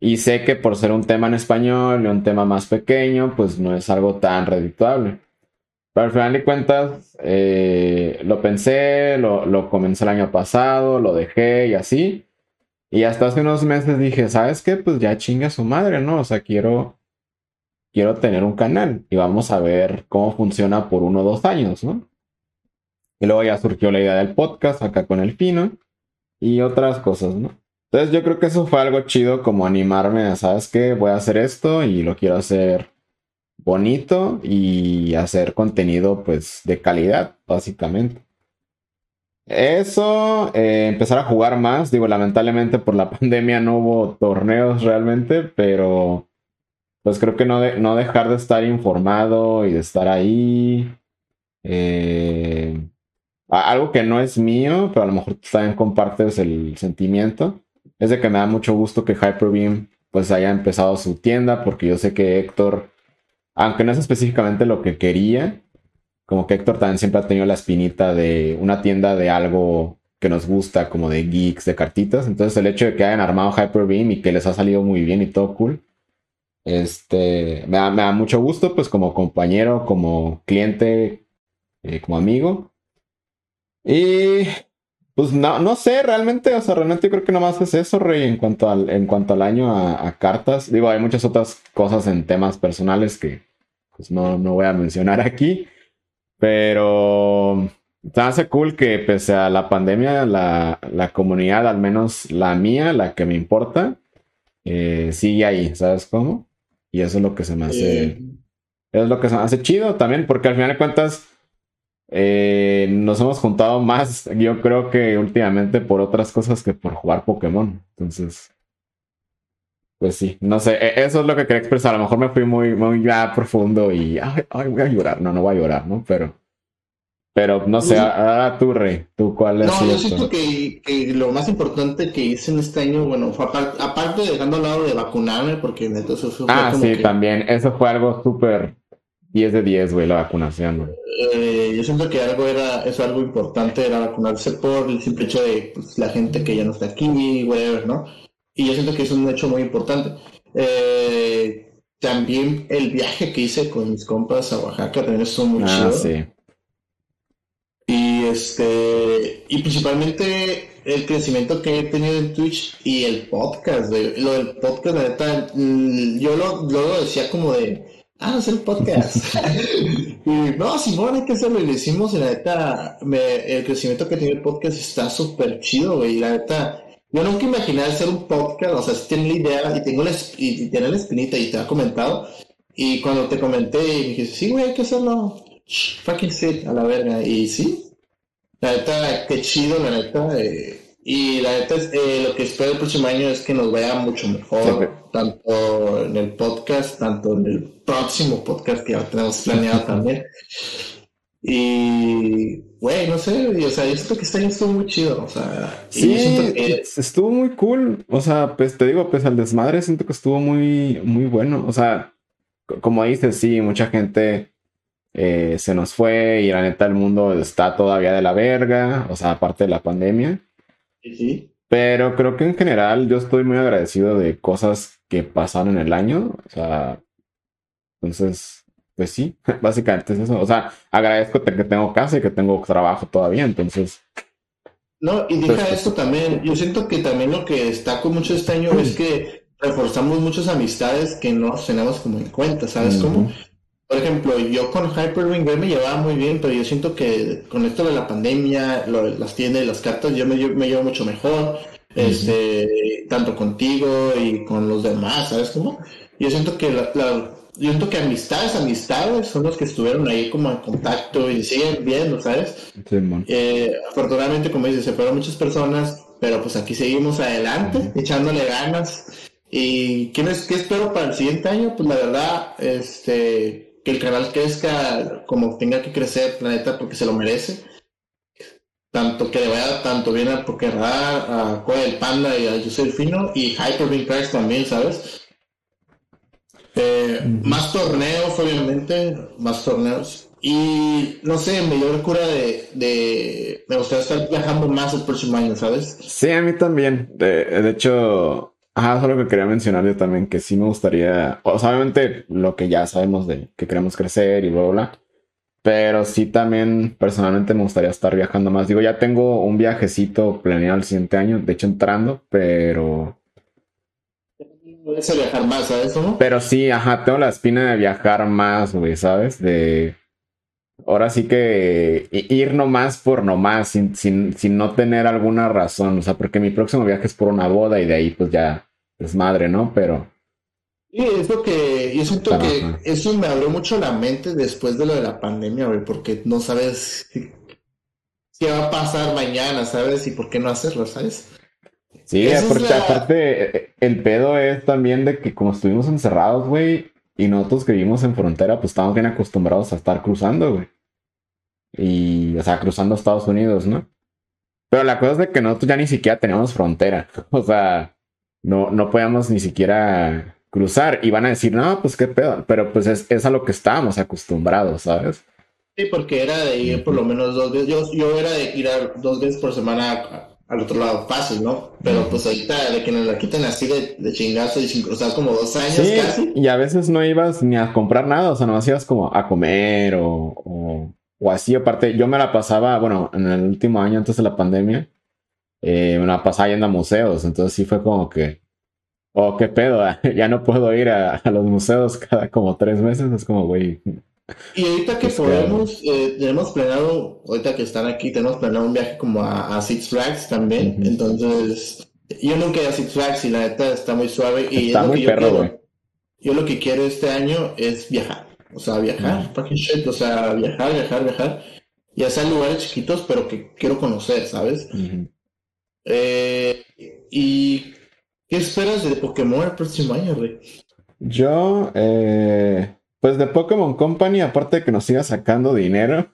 Y sé que por ser un tema en español y un tema más pequeño, pues no es algo tan redituable. Pero al final de cuentas, eh, lo pensé, lo, lo comencé el año pasado, lo dejé y así. Y hasta hace unos meses dije, ¿sabes qué? Pues ya chinga su madre, ¿no? O sea, quiero, quiero tener un canal y vamos a ver cómo funciona por uno o dos años, ¿no? Y luego ya surgió la idea del podcast acá con el Pino y otras cosas, ¿no? Entonces yo creo que eso fue algo chido como animarme a, ¿sabes qué? Voy a hacer esto y lo quiero hacer bonito y hacer contenido pues de calidad, básicamente. Eso, eh, empezar a jugar más, digo, lamentablemente por la pandemia no hubo torneos realmente, pero pues creo que no, de- no dejar de estar informado y de estar ahí. Eh, algo que no es mío, pero a lo mejor tú también compartes el sentimiento, es de que me da mucho gusto que Hyperbeam pues haya empezado su tienda, porque yo sé que Héctor, aunque no es específicamente lo que quería, como que Héctor también siempre ha tenido la espinita de una tienda de algo que nos gusta, como de geeks, de cartitas. Entonces el hecho de que hayan armado Hyperbeam y que les ha salido muy bien y todo cool, este, me da, me da mucho gusto, pues como compañero, como cliente, eh, como amigo. Y Pues no, no sé, realmente, o sea, realmente creo que nomás es eso, Rey, en cuanto al, en cuanto al año a, cartas. Digo, hay muchas otras cosas en temas personales que pues no, no voy a mencionar aquí. Pero se hace cool que pese a la pandemia, la, la, comunidad, al menos la mía, la que me importa, eh, sigue ahí, ¿sabes cómo? Y eso es lo que se me hace. Es lo que se me hace chido también, porque al final de cuentas eh, nos hemos juntado más, yo creo que últimamente por otras cosas que por jugar Pokémon. Entonces, pues sí, no sé, e-, eso es lo que quería expresar. A lo mejor me fui muy, muy ya profundo y ay, voy a llorar. No, no voy a llorar, ¿no? Pero, pero no sé, ahora tú, Rey, tú cuál es. No, yo siento que, que, lo más importante que hice en este año, bueno, fue aparte, de dejando al lado de vacunarme, porque entonces eso fue Ah, sí, también, eso fue algo súper 10 de 10, güey, la vacunación, eh, yo siento que algo era, es algo importante, era vacunarse por el simple hecho de pues, la gente que ya no está aquí, whatever, ¿no? Y yo siento que es un hecho muy importante. Eh, también el viaje que hice con mis compas a Oaxaca también estuvo muy ah, Sí. Y este, y principalmente el crecimiento que he tenido en Twitch y el podcast, lo del podcast, la neta, mm, yo lo, lo decía como de, ah, hacer podcast. y no, Simón, hay que hacerlo. Y le hicimos, y la neta, el crecimiento que tiene el podcast está súper chido, güey. Y la neta, yo nunca imaginé hacer un podcast, o sea, si tiene la idea y tengo la, y, tiene la espinita y te ha comentado. Y cuando te comenté, y dije, sí, güey, hay que hacerlo. fucking shit, a la verga. Y sí, la neta, qué chido, la neta. Eh, y la neta, eh, lo que espero el próximo año es que nos vaya mucho mejor, tanto en el podcast, tanto en el próximo podcast que ya tenemos planeado también. Y, güey, no sé, o sea, yo siento que este año estuvo muy chido, o sea, sí, estuvo muy cool, o sea, pues te digo, pues al desmadre siento que estuvo muy, muy bueno, o sea, como dices, sí, mucha gente eh, se nos fue y la neta el mundo está todavía de la verga, o sea, aparte de la pandemia. Pero creo que en general yo estoy muy agradecido de cosas que pasaron en el año. O sea, entonces, pues sí, básicamente es eso. O sea, agradezco que tengo casa y que tengo trabajo todavía, entonces. No, y deja pues, esto también. Yo siento que también lo que destaco mucho este año es que reforzamos muchas amistades que no tenemos como en cuenta, ¿sabes cómo? Por ejemplo, yo con Hyperwing me llevaba muy bien, pero yo siento que con esto de la pandemia, las tiendas y las cartas, yo me, me llevo mucho mejor, este, tanto contigo y con los demás, ¿sabes cómo? Yo siento que la, yo siento que amistades, amistades son los que estuvieron ahí como en contacto y siguen viendo, ¿sabes? eh, afortunadamente, como dices, se fueron muchas personas, pero pues aquí seguimos adelante, echándole ganas. ¿Y qué, qué espero para el siguiente año? Pues la verdad, este, que el canal crezca como tenga que crecer, planeta, porque se lo merece. Tanto que le vaya tanto bien a Pokerrar, a Coa del Panda y a Yo soy el Fino y Hyper Cracks también, ¿sabes? Eh, más torneos, obviamente, más torneos. Y no sé, me dio la cura de, de. Me gustaría estar viajando más el próximo año, ¿sabes? Sí, a mí también. De, de hecho, Ajá, eso es lo que quería mencionar yo también, que sí me gustaría, o sea, obviamente lo que ya sabemos de que queremos crecer y bla, bla, bla, pero sí también personalmente me gustaría estar viajando más. Digo, ya tengo un viajecito planeado el siguiente año, de hecho entrando, pero... Puedes viajar más, ¿sabes? Pero sí, ajá, tengo la espina de viajar más, güey, ¿sabes? De... Ahora sí que ir nomás por nomás, sin, sin, sin no tener alguna razón, o sea, porque mi próximo viaje es por una boda y de ahí pues ya desmadre, ¿no? Pero... Sí, es lo que yo siento que eso me abrió mucho la mente después de lo de la pandemia, güey, porque no sabes qué va a pasar mañana, ¿sabes? Y por qué no hacerlo, ¿sabes? Sí, porque aparte el pedo es también de que como estuvimos encerrados, güey, y nosotros que vivimos en frontera, pues estamos bien acostumbrados a estar cruzando, güey. Y, o sea, cruzando Estados Unidos, ¿no? Pero la cosa es de que nosotros ya ni siquiera tenemos frontera. O sea, no, no podíamos ni siquiera cruzar y van a decir, no, pues qué pedo, pero pues es, a lo que estábamos acostumbrados, ¿sabes? Sí, porque era de ir por lo menos dos veces, yo, yo era de ir a dos veces por semana al otro lado fácil, ¿no? Pero pues ahorita de que nos la quiten así de, de chingazo y sin cruzar como dos años casi. Y a veces no ibas ni a comprar nada, o sea, nomás ibas como a comer o, o, o así, aparte, yo me la pasaba, bueno, en el último año antes de la pandemia, eh, me la pasaba yendo a museos, entonces sí fue como que, oh, qué pedo, ya no puedo ir a, los museos cada como tres meses, es como, güey. Y ahorita que podemos, eh, tenemos planeado, ahorita que están aquí, tenemos planeado un viaje como a, Six Flags también, entonces yo nunca he ido a Six Flags y la neta está muy suave. Y está muy perro, güey. Yo lo que quiero este año es viajar. O sea, viajar, fucking shit. O sea, viajar, viajar, viajar. Ya sea en lugares chiquitos, pero que quiero conocer, ¿sabes? eh, ¿Y qué esperas de Pokémon el próximo año, güey? Yo, eh, pues de Pokémon Company, aparte de que nos siga sacando dinero,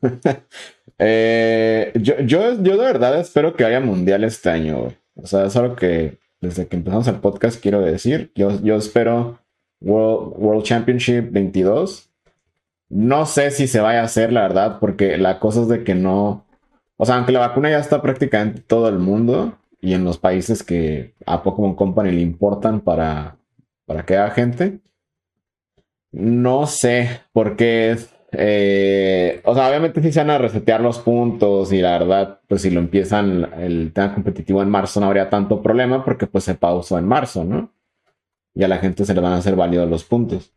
eh, yo, yo, yo de verdad espero que haya mundial este año, güey. O sea, es algo que desde que empezamos el podcast quiero decir. Yo, yo espero World, Championship 22. No sé si se vaya a hacer, la verdad, porque la cosa es de que no. O sea, aunque la vacuna ya está prácticamente en todo el mundo y en los países que a Pokémon Company le importan para, para que haga gente, no sé, porque eh, o sea, obviamente si se van a resetear los puntos y la verdad, pues si lo empiezan el tema competitivo en marzo no habría tanto problema porque pues se pausó en marzo, ¿no? Y a la gente se le van a hacer válidos los puntos.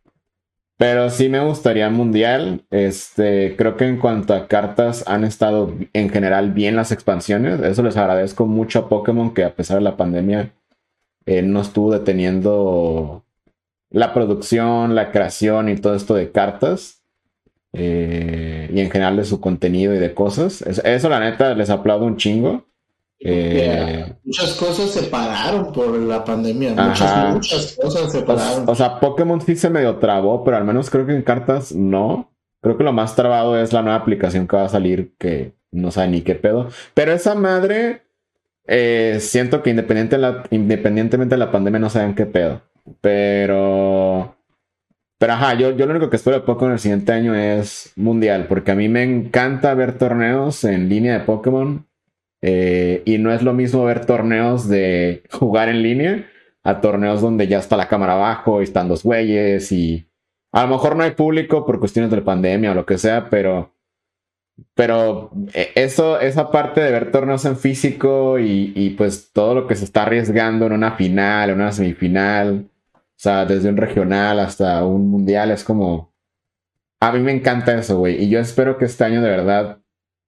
Pero sí me gustaría mundial. Este, creo que en cuanto a cartas han estado en general bien las expansiones. Eso les agradezco mucho a Pokémon que a pesar de la pandemia eh, no estuvo deteniendo la producción, la creación y todo esto de cartas. Eh, y en general de su contenido y de cosas. Eso, la neta les aplaudo un chingo. Eh, muchas cosas se pararon por la pandemia. Muchas, muchas cosas se pararon. O, sea, Pokémon sí se medio trabó, pero al menos creo que en cartas no. Creo que lo más trabado es la nueva aplicación que va a salir, que no sabe ni qué pedo. Pero esa madre, eh, siento que independiente la, independientemente de la pandemia no saben qué pedo. Pero pero ajá, yo, yo lo único que espero de Pokémon el siguiente año es mundial, porque a mí me encanta ver torneos en línea de Pokémon. Eh, y no es lo mismo ver torneos de jugar en línea a torneos donde ya está la cámara abajo y están dos güeyes y a lo mejor no hay público por cuestiones de pandemia o lo que sea, pero pero eh, eso, esa parte de ver torneos en físico y, y, pues todo lo que se está arriesgando en una final, en una semifinal, o sea, desde un regional hasta un mundial, es como... A mí me encanta eso, güey. Y yo espero que este año de verdad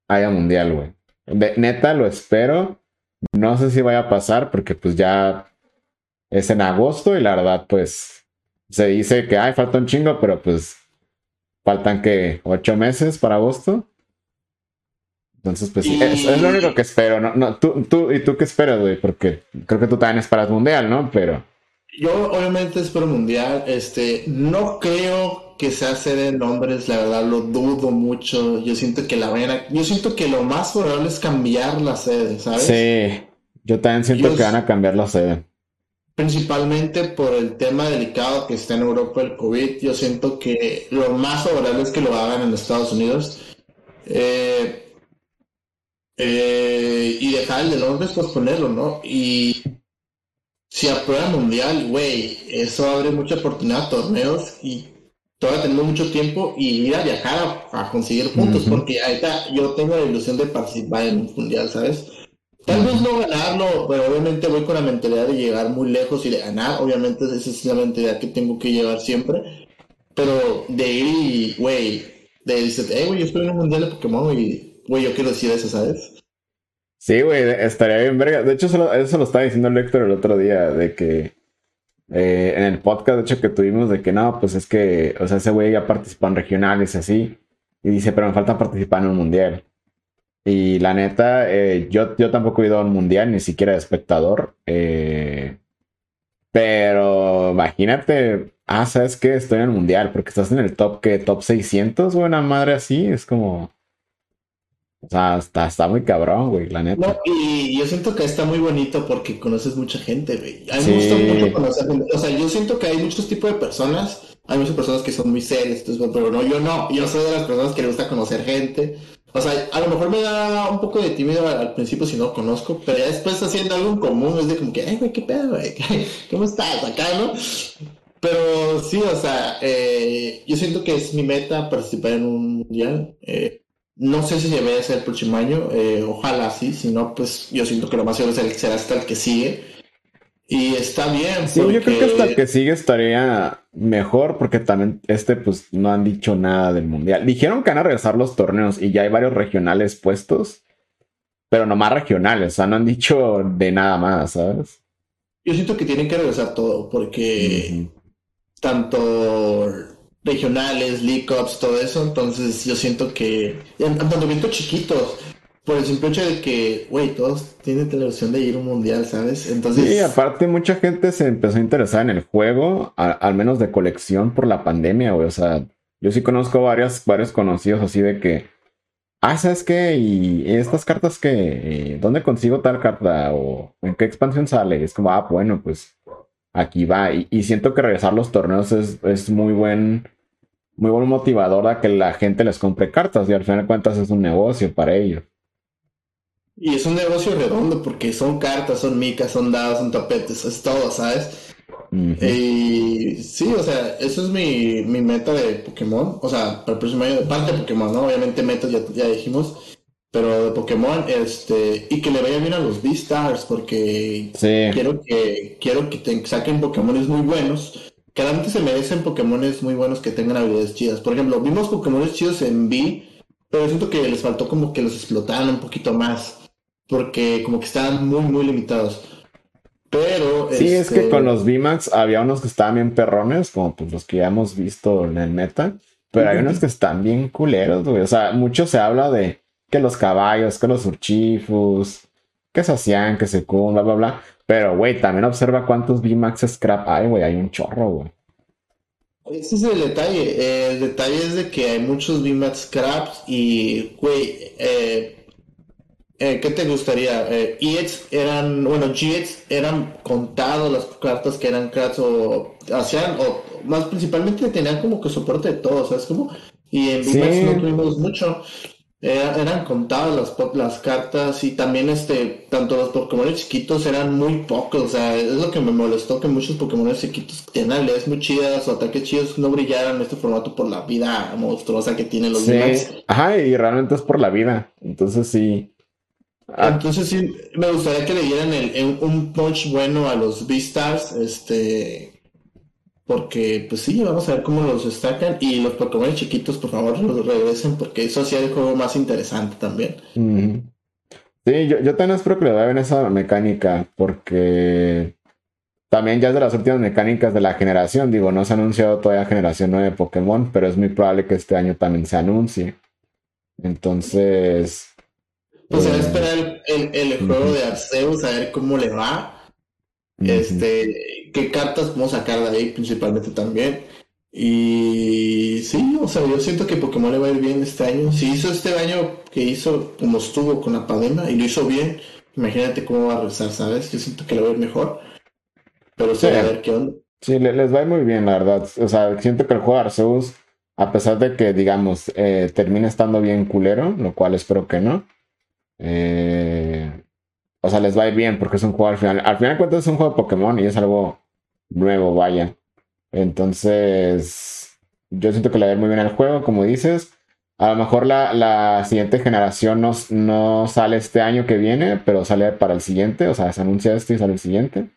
haya mundial, güey. Neta, lo espero. No sé si vaya a pasar porque pues ya es en agosto y la verdad pues se dice que hay falta un chingo, pero pues faltan que ocho meses para agosto. Entonces, pues sí, es, lo único que espero. No, no, tú, tú, ¿Y tú qué esperas, güey? Porque creo que tú también esperas mundial, ¿no? Pero yo obviamente espero mundial. Este, no creo que sea sede en Londres, la verdad lo dudo mucho. Yo siento que la vayan yo siento que lo más probable es cambiar la sede, ¿sabes? Sí, yo también siento que van a cambiar la sede. Principalmente por el tema delicado que está en Europa el COVID, yo siento que lo más favorable es que lo hagan en Estados Unidos. Eh, eh, y dejar el de Londres, pues ponerlo, ¿no? Y si aprueba mundial, güey, eso abre mucha oportunidad a torneos y todavía tenemos mucho tiempo y ir a viajar a, conseguir puntos, porque ahorita yo tengo la ilusión de participar en un mundial, ¿sabes? Tal vez no ganarlo, pero obviamente voy con la mentalidad de llegar muy lejos y de ganar, obviamente esa es la mentalidad que tengo que llevar siempre, pero de ir y, güey, de decir, hey, güey, yo estoy en un mundial de Pokémon y, güey, yo quiero decir eso, ¿sabes? Sí, güey, estaría bien verga. De hecho, eso, lo estaba diciendo el Héctor el otro día, de que eh, en el podcast, de hecho, que tuvimos, de que no, pues es que, o sea, ese güey ya participó en regionales y así. Y dice, pero me falta participar en un mundial. Y la neta, eh, yo, yo tampoco he ido a un mundial, ni siquiera de espectador. Eh, pero imagínate, ah, ¿sabes qué? Estoy en el mundial, porque estás en el top, que Top 600, buena madre así, es como... O sea, está, está muy cabrón, güey, la neta. No, y yo siento que está muy bonito porque conoces mucha gente, güey. A mí me gusta mucho conocer gente. O sea, yo siento que hay muchos tipos de personas. Hay muchas personas que son muy serias, pero no, yo no. Yo soy de las personas que le gusta conocer gente. O sea, a lo mejor me da un poco de tímido al, principio si no conozco, pero ya después haciendo algo en común es de como que, ay, güey, qué pedo, güey, ¿cómo estás acá, no? Pero sí, o sea, eh, yo siento que es mi meta participar en un mundial. Eh, No sé si debe ser el próximo año, eh, ojalá sí, si no, pues yo siento que lo más seguro será hasta el que sigue. Y está bien. Sí, yo creo que hasta el que sigue estaría mejor porque también este pues no han dicho nada del mundial. Dijeron que van a regresar los torneos y ya hay varios regionales puestos, pero no más regionales, o sea, no han dicho de nada más, ¿sabes? Yo siento que tienen que regresar todo porque tanto regionales, League Cups, todo eso. Entonces yo siento que en viento chiquitos, por el simple hecho de que, güey, todos tienen televisión de ir un mundial, ¿sabes? Entonces... Sí, aparte mucha gente se empezó a interesar en el juego, al menos de colección por la pandemia, güey. O sea, yo sí conozco varios, varios conocidos así de que, ah, ¿sabes qué? Y estas cartas que, ¿dónde consigo tal carta? O en qué expansión sale. Es como, ah, bueno, pues aquí va. Y, siento que regresar los torneos es, es, muy buen, muy buen motivador a que la gente les compre cartas y al final de cuentas es un negocio para ellos. Y es un negocio redondo porque son cartas, son micas, son dados, son tapetes, es todo, ¿sabes? Y sí, o sea, eso es mi, mi, meta de Pokémon. O sea, para el próximo año, de parte de Pokémon, ¿no? Obviamente metas ya, ya dijimos. Pero de Pokémon, este, y que le vaya bien a los V-Stars, porque quiero que, quiero que saquen Pokémones muy buenos. Que realmente se merecen Pokémones muy buenos que tengan habilidades chidas. Por ejemplo, vimos Pokémones chidos en V, pero siento que les faltó como que los explotaran un poquito más. Porque como que estaban muy, muy limitados. Pero. Sí, es que con este, los VMAX había unos que estaban bien perrones, como pues los que ya hemos visto en el meta. Pero hay unos que están bien culeros, güey. O sea, mucho se habla de que los caballos, que los urchifus, que se hacían, que se bla, bla, bla. Pero, güey, también observa cuántos VMAX scrap hay, güey. Hay un chorro, güey. Ese es el detalle. El detalle es de que hay muchos VMAX scraps y, güey, eh, eh, ¿qué te gustaría? Eh, eran, bueno, GX eran contados las cartas que eran cracks o hacían, o más principalmente tenían como que soporte de todo, ¿sabes? Como, y en VMAX no tuvimos mucho eran contadas las, las cartas y también este tanto los Pokémon chiquitos eran muy pocos, o sea, es lo que me molestó que muchos Pokémon chiquitos tienen habilidades muy chidas o ataques chidos no brillaran en este formato por la vida monstruosa que tienen los sí. Ajá, y realmente es por la vida. Entonces sí. Ah. Entonces sí, me gustaría que le dieran el, un punch bueno a los Beastars, este porque, pues sí, vamos a ver cómo los destacan. Y los Pokémon chiquitos, por favor, los regresen, porque eso hacía el juego más interesante también. Sí, yo, yo también espero que le den esa mecánica, porque también ya es de las últimas mecánicas de la generación. Digo, no se ha anunciado todavía generación 9 de Pokémon, pero es muy probable que este año también se anuncie. Entonces. Pues se va a esperar el, el, juego de Arceus, a ver cómo le va. Este, qué cartas podemos sacar de ahí principalmente también. Y sí, o sea, yo siento que Pokémon le va a ir bien este año. Si hizo este año que hizo como estuvo con la pandemia y lo hizo bien, imagínate cómo va a rezar, ¿sabes? Yo siento que le va a ir mejor. Pero sí, a ver qué onda. Sí, les va a ir muy bien, la verdad. O sea, siento que el juego de Arceus, a pesar de que, digamos, eh, termine estando bien culero, lo cual espero que no, eh, o sea, les va a ir bien porque es un juego al final. Al final de cuentas es un juego de Pokémon y es algo nuevo, vaya. Entonces, yo siento que le va a ir muy bien al juego, como dices. A lo mejor la, la siguiente generación no, no, sale este año que viene, pero sale para el siguiente. O sea, se anuncia este y sale el siguiente.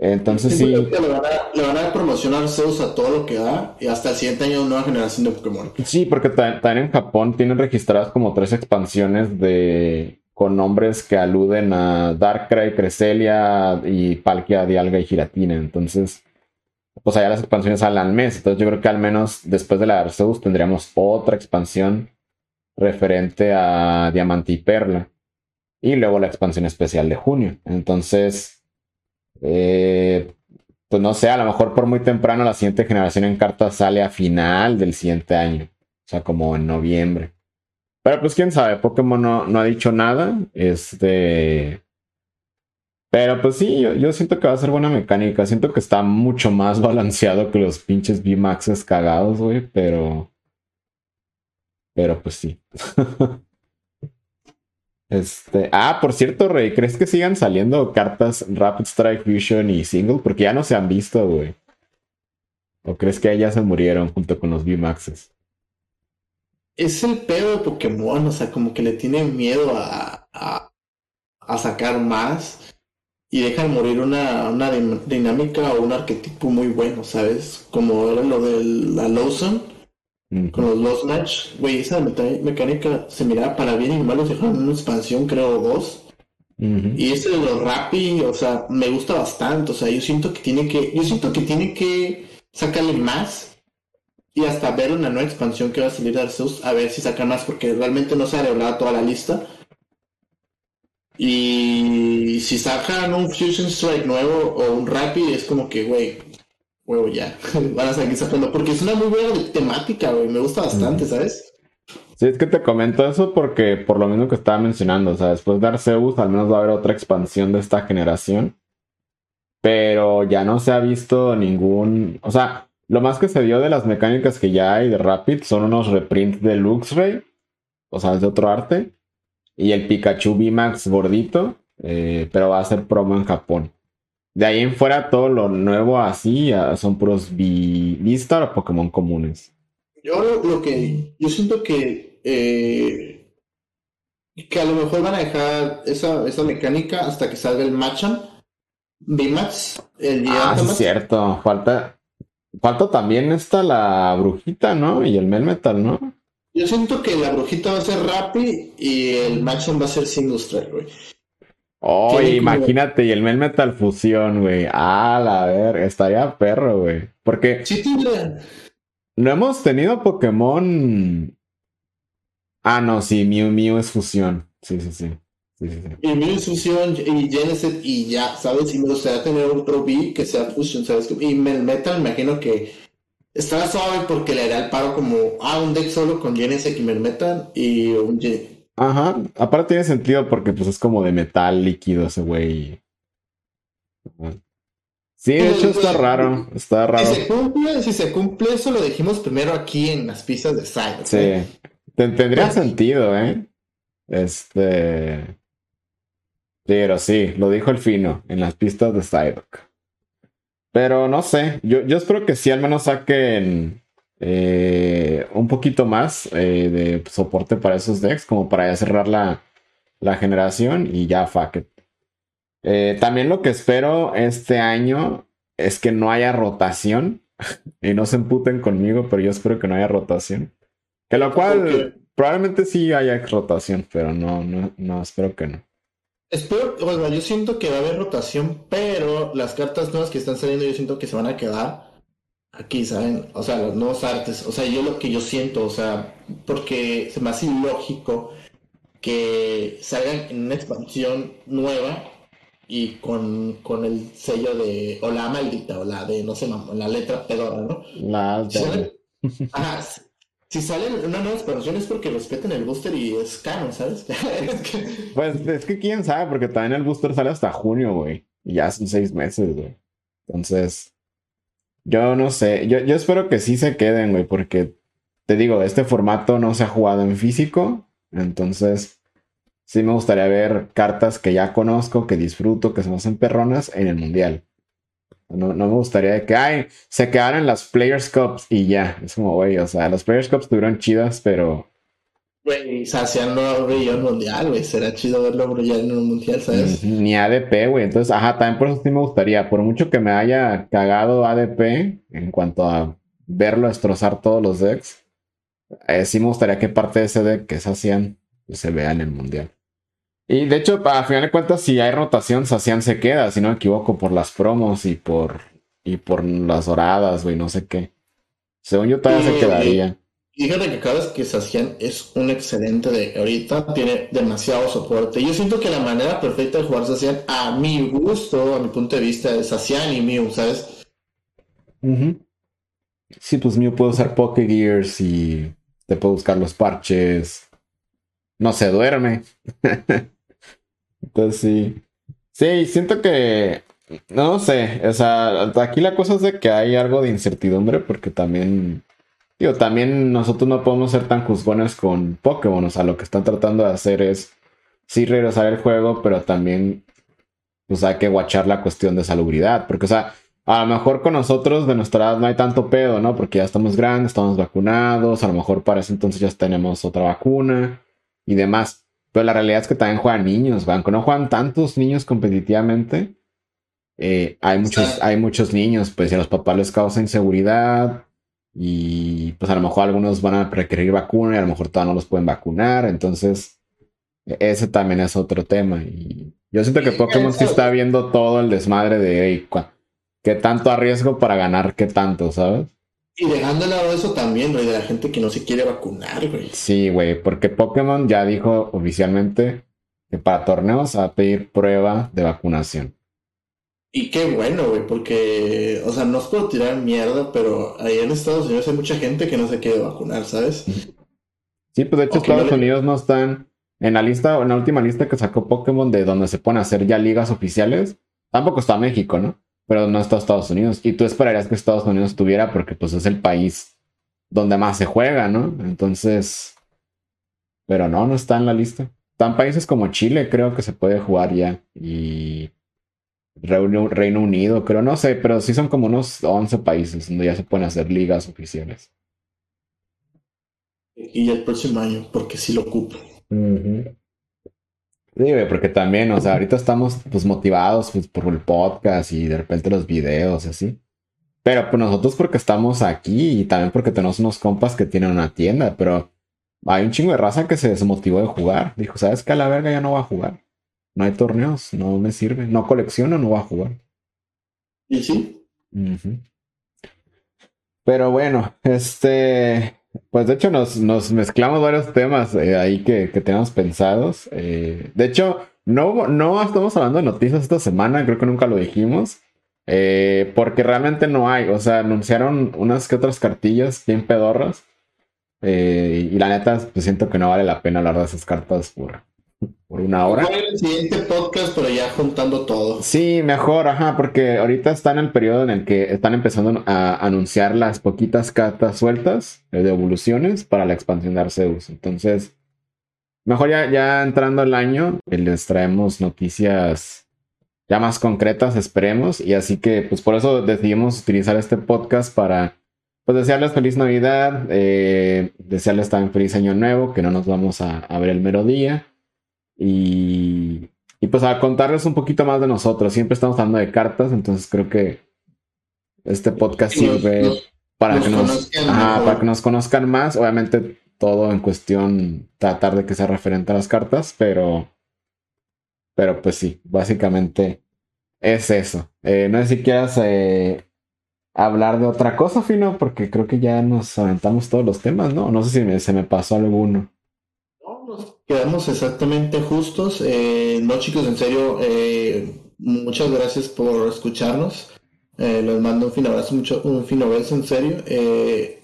Entonces sí. Le, van a, le, van a, promocionar Zeus a todo lo que da y hasta el siguiente año nueva generación de Pokémon. Sí, porque también en Japón tienen registradas como tres expansiones de con nombres que aluden a Darkrai, Cresselia y Palkia, Dialga y Giratina. Entonces, pues allá las expansiones salen al mes. Entonces yo creo que al menos después de la Arceus tendríamos otra expansión referente a Diamante y Perla. Y luego la expansión especial de junio. Entonces, eh, pues no sé, a lo mejor por muy temprano la siguiente generación en cartas sale a final del siguiente año. O sea, como en noviembre. Pero pues quién sabe, Pokémon no, ha dicho nada. Este. Pero pues sí, yo, siento que va a ser buena mecánica. Siento que está mucho más balanceado que los pinches V-Maxes cagados, güey. Pero. Pero pues sí. este. Ah, por cierto, Rey, ¿crees que sigan saliendo cartas Rapid Strike Fusion y Single? Porque ya no se han visto, güey. ¿O crees que ya se murieron junto con los V-Maxes? Es el pedo de Pokémon, o sea, como que le tiene miedo a, a, a sacar más y dejan morir una, una dinámica o un arquetipo muy bueno, ¿sabes? Como era lo de la Lawson con los Lost Match. Güey, esa mecánica se miraba para bien y mal, dejaron una expansión, creo, dos. Y ese de los Rappi, o sea, me gusta bastante. O sea, yo siento que tiene que, yo siento que tiene que sacarle más y hasta ver una nueva expansión que va a salir de Arceus, a ver si saca más, porque realmente no se ha revelado toda la lista. Y si sacan un Fusion Strike nuevo o un Rapid, es como que, güey, huevo ya, van a seguir sacando, porque es una muy buena temática, güey, me gusta bastante, ¿sabes? Sí, es que te comento eso porque por lo mismo que estaba mencionando, o sea, después de Arceus al menos va a haber otra expansión de esta generación, pero ya no se ha visto ningún, o sea, lo más que se vio de las mecánicas que ya hay de Rapid son unos reprints de Luxray, o sea, es de otro arte, y el Pikachu VMAX gordito, eh, pero va a ser promo en Japón. De ahí en fuera todo lo nuevo así son puros V-Star o Pokémon comunes. Yo lo, que yo siento que eh, que a lo mejor van a dejar esa, esa mecánica hasta que salga el Machamp VMAX, el Ah, es cierto. Falta falta también esta la brujita, ¿no? Y el Melmetal, ¿no? Yo siento que la brujita va a ser Rappi y el Machamp va a ser Single Strike, güey. Oh, imagínate, y el Melmetal Fusión, güey. Ah, la ver, estaría perro, güey. Porque. Sí, No hemos tenido Pokémon. Ah, no, sí, Mew Mew es fusión. Sí, sí, sí. Sí, sí, Y Genesis y ya, ¿sabes? Y me gustaría tener otro B que sea fusión, ¿sabes? Y Melmetal, me imagino que estaba suave porque le da el paro como, ah, un deck solo con Genesect y Melmetal y un Ajá, aparte tiene sentido porque pues es como de metal líquido ese güey. Sí, de hecho está raro, está raro. Si se cumple, si se cumple eso lo dijimos primero aquí en las pistas de Psyduck. Sí, tendría sentido, ¿eh? Este... Pero sí, lo dijo el fino, en las pistas de Psyduck. Pero no sé, yo, yo espero que sí al menos saquen eh, un poquito más eh, de soporte para esos decks, como para ya cerrar la, generación y ya fuck it. Eh, también lo que espero este año es que no haya rotación. y no se emputen conmigo, pero yo espero que no haya rotación. Que lo cual probablemente sí haya rotación, pero no, no, no, espero que no. Espero, bueno, yo siento que va a haber rotación, pero las cartas nuevas que están saliendo yo siento que se van a quedar aquí, ¿saben? O sea, los nuevos artes, o sea, yo lo que yo siento, o sea, porque se me hace ilógico que salgan en una expansión nueva y con, con el sello de, o la maldita, o la de, no sé, la letra pedora, ¿no? La salen, ajá, si salen una nueva expansión es porque respeten el booster y es canon, ¿sabes? Pues es que quién sabe, porque también el booster sale hasta junio, güey. Y ya son seis meses, güey. Entonces, yo no sé, yo, yo espero que sí se queden, güey, porque te digo, este formato no se ha jugado en físico, entonces sí me gustaría ver cartas que ya conozco, que disfruto, que se me hacen perronas en el mundial. No, no me gustaría que, ay, se quedaran las Players Cups y ya. Es como, güey, o sea, las Players Cups estuvieron chidas, pero Güey, Sacian no brilló en mundial, güey. Será chido verlo brillar en un mundial, ¿sabes? Ni ADP, güey. Entonces, ajá, también por eso sí me gustaría. Por mucho que me haya cagado ADP en cuanto a verlo destrozar todos los decks, eh, sí me gustaría que parte de ese deck que Sacian se vea en el mundial. Y de hecho, a final de cuentas, si hay rotación, Sacian se queda, si no me equivoco, por las promos y por, y por las doradas, güey, no sé qué. Según yo, todavía se quedaría. Fíjate que cada vez que Sacian es un excelente de ahorita, tiene demasiado soporte. Yo siento que la manera perfecta de jugar Sacian, a mi gusto, a mi punto de vista, es Sacian y Mew, ¿sabes? Sí, pues Mew puede usar Poké Gears y te puede buscar los parches. No se duerme. Entonces sí. Sí, siento que. No sé. O sea, aquí la cosa es de que hay algo de incertidumbre porque también Digo, también nosotros no podemos ser tan juzgones con Pokémon. O sea, lo que están tratando de hacer es sí regresar el juego, pero también pues hay que guachar la cuestión de salubridad. Porque, o sea, a lo mejor con nosotros de nuestra edad no hay tanto pedo, ¿no? Porque ya estamos grandes, estamos vacunados, a lo mejor para ese entonces ya tenemos otra vacuna y demás. Pero la realidad es que también juegan niños, aunque no juegan tantos niños competitivamente, eh, hay, muchos, hay muchos niños, pues, y a los papás les causa inseguridad y pues a lo mejor algunos van a requerir vacuna y a lo mejor todavía no los pueden vacunar, entonces e-, ese también es otro tema. Y yo siento que Pokémon sí está viendo todo el desmadre de hey, qué tanto arriesgo para ganar, qué tanto, ¿sabes? Y dejando de lado eso también, güey, de la gente que no se quiere vacunar, güey. Sí, güey, porque Pokémon ya dijo oficialmente que para torneos va a pedir prueba de vacunación. Y qué bueno, güey, porque, o sea, no os puedo tirar mierda, pero ahí en Estados Unidos hay mucha gente que no se quiere vacunar, ¿sabes? Sí, pues de hecho Estados Unidos no están en la lista, en la última lista que sacó Pokémon de donde se pone a hacer ya ligas oficiales. Tampoco está México, ¿no? Pero no está Estados Unidos. Y tú esperarías que Estados Unidos estuviera porque pues es el país donde más se juega, ¿no? Entonces, pero no, no está en la lista. Están países como Chile, creo que se puede jugar ya. Y Reino, Reino Unido, creo, no sé, pero sí son como unos 11 países donde ya se pueden hacer ligas oficiales. Y el próximo año, porque sí lo ocupo. Sí, porque también, o sea, ahorita estamos pues motivados pues, por el podcast y de repente los videos y así. Pero pues nosotros porque estamos aquí y también porque tenemos unos compas que tienen una tienda, pero hay un chingo de raza que se desmotivó de jugar. Dijo, ¿sabes qué? A la verga ya no va a jugar no hay torneos, no me sirve. No colecciono, no va a jugar. ¿Y sí? Pero bueno, este. Pues de hecho nos, mezclamos varios temas eh, ahí que, que tenemos pensados. Eh, de hecho, no, no estamos hablando de noticias esta semana, creo que nunca lo dijimos. Eh, porque realmente no hay. O sea, anunciaron unas que otras cartillas bien pedorras. y la neta, pues siento que no vale la pena hablar de esas cartas por, por una hora. el siguiente podcast, pero ya juntando todo. Sí, mejor, ajá, porque ahorita está en el periodo en el que están empezando a anunciar las poquitas cartas sueltas de evoluciones para la expansión de Arceus. Entonces, mejor ya, ya entrando el año, eh, les traemos noticias ya más concretas, esperemos. Y así que, pues por eso decidimos utilizar este podcast para pues desearles feliz Navidad, eh, desearles también feliz año nuevo, que no nos vamos a, a ver el mero día. Y, pues a contarles un poquito más de nosotros. Siempre estamos hablando de cartas, entonces creo que este podcast sirve para, que nos, para que nos conozcan más. Obviamente todo en cuestión tratar de que sea referente a las cartas, pero, pero pues sí, básicamente es eso. Eh, no sé si quieras eh, hablar de otra cosa, Fino, porque creo que ya nos aventamos todos los temas, ¿no? No sé si se me pasó alguno quedamos exactamente justos. Eh, no, chicos, en serio, eh, muchas gracias por escucharnos. Eh, les mando un fin abrazo, mucho, un fin beso, en serio.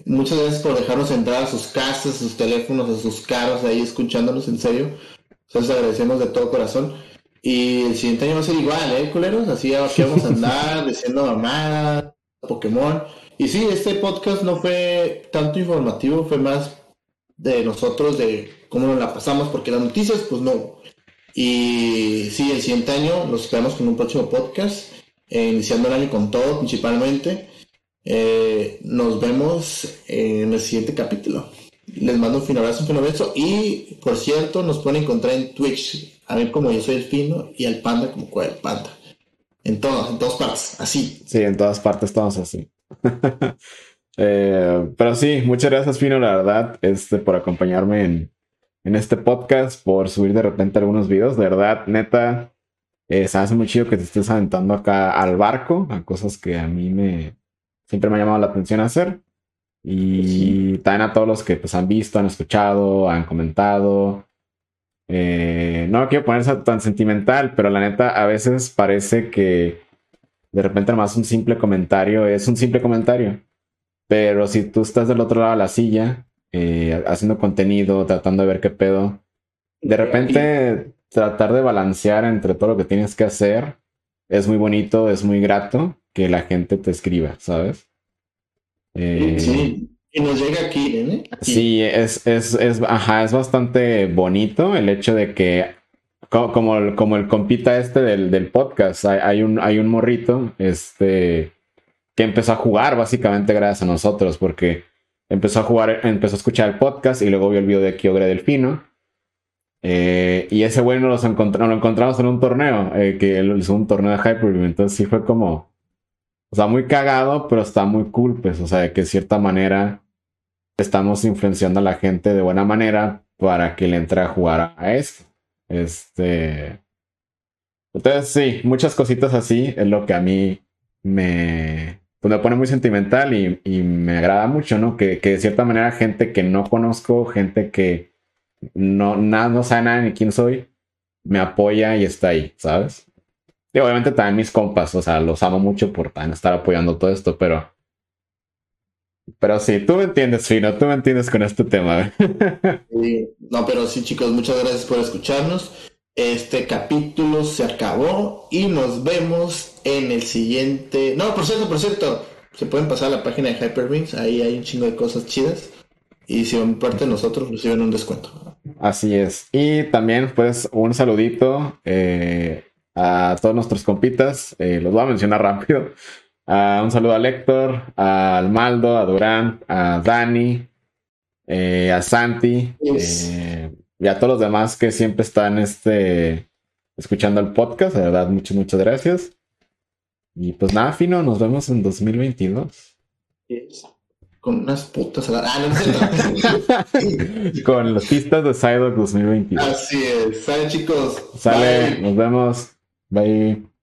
muchas gracias por dejarnos entrar a sus casas, a sus teléfonos, a sus carros ahí escuchándonos, en serio. Les agradecemos de todo corazón. Y el siguiente año va a ser igual, ¿eh, culeros? Así aquí vamos a andar diciendo mamá, Pokémon. Y sí, este podcast no fue tanto informativo, fue más de nosotros, de cómo nos la pasamos, porque las noticias, pues no. Y sí, el siguiente año nos esperamos con un próximo podcast, eh, iniciando el año con todo, principalmente. Eh, nos vemos en el siguiente capítulo. Les mando un fin abrazo, un fin beso. Y por cierto, nos pueden encontrar en Twitch. A ver como yo soy el fino y al panda como cual panda. En todas, en todas partes, así. Sí, en todas partes estamos así. Eh, pero sí, muchas gracias, Fino, la verdad, este, por acompañarme en, en este podcast, por subir de repente algunos videos. De verdad, neta, eh, se hace muy chido que te estés aventando acá al barco, a cosas que a mí me siempre me ha llamado la atención hacer. Y también a todos los que pues han visto, han escuchado, han comentado. Eh, no quiero ponerse tan sentimental, pero la neta a veces parece que de repente más un simple comentario es un simple comentario. Pero si tú estás del otro lado de la silla, eh, haciendo contenido, tratando de ver qué pedo, de repente tratar de balancear entre todo lo que tienes que hacer es muy bonito, es muy grato que la gente te escriba, ¿sabes? Eh, sí, y nos llega aquí, ¿eh? Sí, es, es, es, ajá, es bastante bonito el hecho de que, como, como, el compita este del, del podcast, hay, hay, un, hay un morrito, este que empezó a jugar básicamente gracias a nosotros, porque empezó a jugar, empezó a escuchar el podcast y luego vio el video de Kyogre Delfino. Eh, y ese güey nos lo, lo encontramos en un torneo, eh, que él hizo un torneo de Hyperbeam. Entonces sí fue como, o sea, muy cagado, pero está muy cool, pues, o sea, de que de cierta manera estamos influenciando a la gente de buena manera para que le entre a jugar a esto. Este. Entonces, sí, muchas cositas así es lo que a mí me, pues me pone muy sentimental y, me agrada mucho, ¿no? Que, de cierta manera gente que no conozco, gente que no, nada, no sabe nada ni quién soy, me apoya y está ahí, ¿sabes? Y obviamente también mis compas, o sea, los amo mucho por estar apoyando todo esto, pero pero sí, tú me entiendes, Fino, tú me entiendes con este tema. no, pero sí, chicos, muchas gracias por escucharnos. Este capítulo se acabó y nos vemos en el siguiente. No, por cierto, por cierto, se pueden pasar a la página de Hyperbeams, ahí hay un chingo de cosas chidas. Y si van parte de nosotros, reciben un descuento. Así es. Y también, pues, un saludito eh, a todos nuestros compitas. Eh, los voy a mencionar rápido. Uh, un saludo a Lector, a Almaldo, a Durán, a Dani, eh, a Santi eh, y a todos los demás que siempre están este, escuchando el podcast. De verdad, muchas, muchas gracias. Y pues nada, Fino, nos vemos en 2022. Con unas putas a ah, Con las pistas de Psyduck 2022. Así es. Sale, chicos. Sale, nos vemos. Bye.